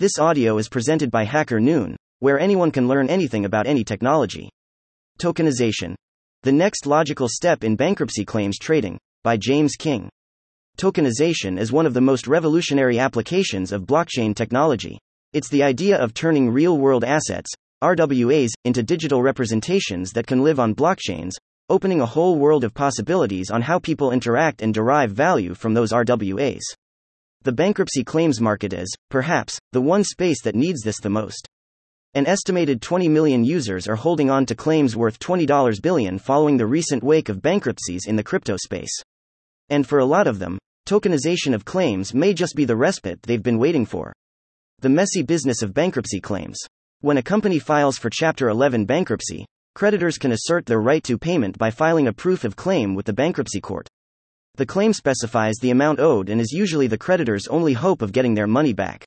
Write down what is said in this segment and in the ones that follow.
This audio is presented by Hacker Noon, where anyone can learn anything about any technology. Tokenization. The next logical step in bankruptcy claims trading, by James King. Tokenization is one of the most revolutionary applications of blockchain technology. It's the idea of turning real world assets, RWAs, into digital representations that can live on blockchains, opening a whole world of possibilities on how people interact and derive value from those RWAs. The bankruptcy claims market is, perhaps, the one space that needs this the most. An estimated 20 million users are holding on to claims worth $20 billion following the recent wake of bankruptcies in the crypto space. And for a lot of them, tokenization of claims may just be the respite they've been waiting for. The messy business of bankruptcy claims. When a company files for Chapter 11 bankruptcy, creditors can assert their right to payment by filing a proof of claim with the bankruptcy court. The claim specifies the amount owed and is usually the creditor's only hope of getting their money back.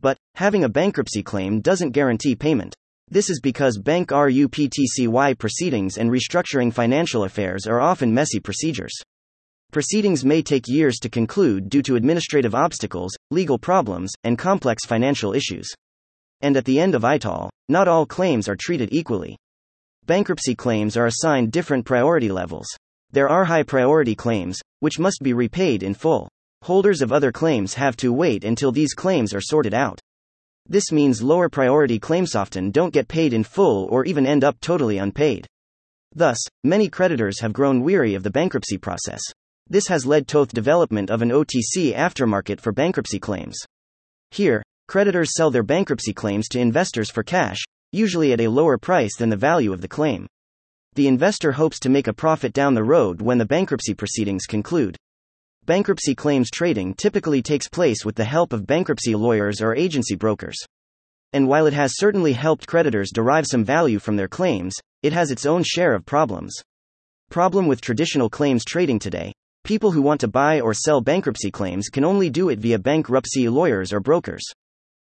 But, having a bankruptcy claim doesn't guarantee payment. This is because bank RUPTCY proceedings and restructuring financial affairs are often messy procedures. Proceedings may take years to conclude due to administrative obstacles, legal problems, and complex financial issues. And at the end of it all, not all claims are treated equally. Bankruptcy claims are assigned different priority levels. There are high priority claims, which must be repaid in full. Holders of other claims have to wait until these claims are sorted out. This means lower priority claims often don't get paid in full or even end up totally unpaid. Thus, many creditors have grown weary of the bankruptcy process. This has led to the development of an OTC aftermarket for bankruptcy claims. Here, creditors sell their bankruptcy claims to investors for cash, usually at a lower price than the value of the claim the investor hopes to make a profit down the road when the bankruptcy proceedings conclude. Bankruptcy claims trading typically takes place with the help of bankruptcy lawyers or agency brokers. And while it has certainly helped creditors derive some value from their claims, it has its own share of problems. Problem with traditional claims trading today people who want to buy or sell bankruptcy claims can only do it via bankruptcy lawyers or brokers.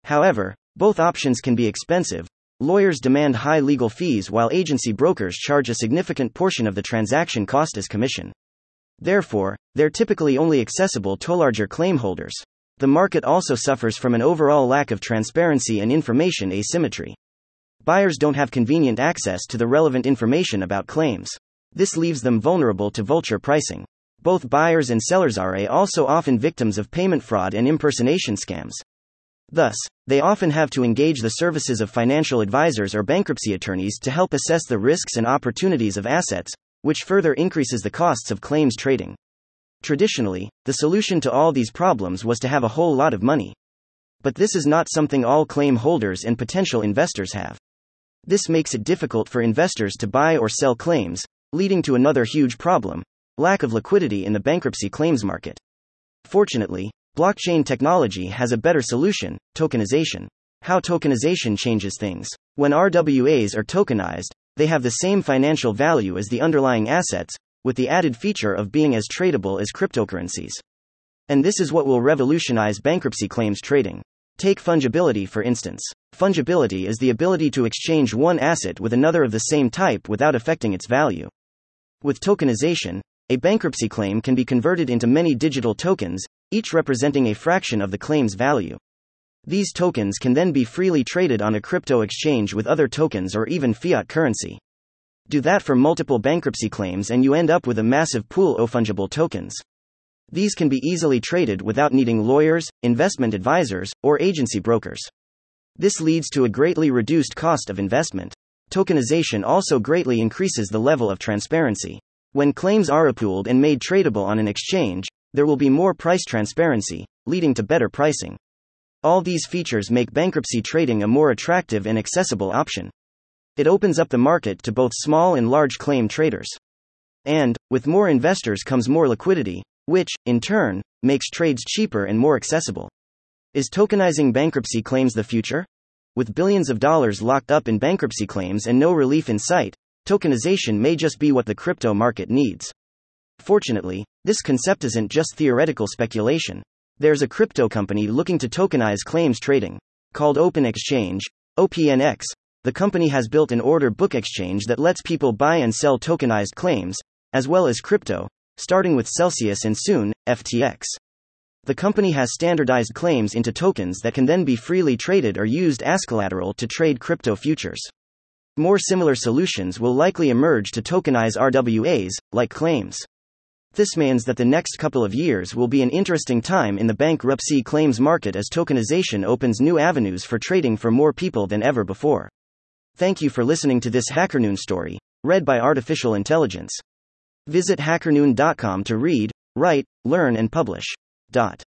However, both options can be expensive, Lawyers demand high legal fees while agency brokers charge a significant portion of the transaction cost as commission. Therefore, they're typically only accessible to larger claim holders. The market also suffers from an overall lack of transparency and information asymmetry. Buyers don't have convenient access to the relevant information about claims. This leaves them vulnerable to vulture pricing. Both buyers and sellers are also often victims of payment fraud and impersonation scams. Thus, they often have to engage the services of financial advisors or bankruptcy attorneys to help assess the risks and opportunities of assets, which further increases the costs of claims trading. Traditionally, the solution to all these problems was to have a whole lot of money. But this is not something all claim holders and potential investors have. This makes it difficult for investors to buy or sell claims, leading to another huge problem lack of liquidity in the bankruptcy claims market. Fortunately, Blockchain technology has a better solution tokenization. How tokenization changes things. When RWAs are tokenized, they have the same financial value as the underlying assets, with the added feature of being as tradable as cryptocurrencies. And this is what will revolutionize bankruptcy claims trading. Take fungibility for instance. Fungibility is the ability to exchange one asset with another of the same type without affecting its value. With tokenization, a bankruptcy claim can be converted into many digital tokens, each representing a fraction of the claim's value. These tokens can then be freely traded on a crypto exchange with other tokens or even fiat currency. Do that for multiple bankruptcy claims and you end up with a massive pool of fungible tokens. These can be easily traded without needing lawyers, investment advisors, or agency brokers. This leads to a greatly reduced cost of investment. Tokenization also greatly increases the level of transparency. When claims are pooled and made tradable on an exchange, there will be more price transparency, leading to better pricing. All these features make bankruptcy trading a more attractive and accessible option. It opens up the market to both small and large claim traders. And, with more investors comes more liquidity, which, in turn, makes trades cheaper and more accessible. Is tokenizing bankruptcy claims the future? With billions of dollars locked up in bankruptcy claims and no relief in sight, tokenization may just be what the crypto market needs. Fortunately, this concept isn't just theoretical speculation. There's a crypto company looking to tokenize claims trading. Called Open Exchange, OPNX, the company has built an order book exchange that lets people buy and sell tokenized claims, as well as crypto, starting with Celsius and soon, FTX. The company has standardized claims into tokens that can then be freely traded or used as collateral to trade crypto futures. More similar solutions will likely emerge to tokenize RWAs, like claims. This means that the next couple of years will be an interesting time in the bankruptcy claims market as tokenization opens new avenues for trading for more people than ever before. Thank you for listening to this HackerNoon story, read by Artificial Intelligence. Visit hackerNoon.com to read, write, learn, and publish. Dot.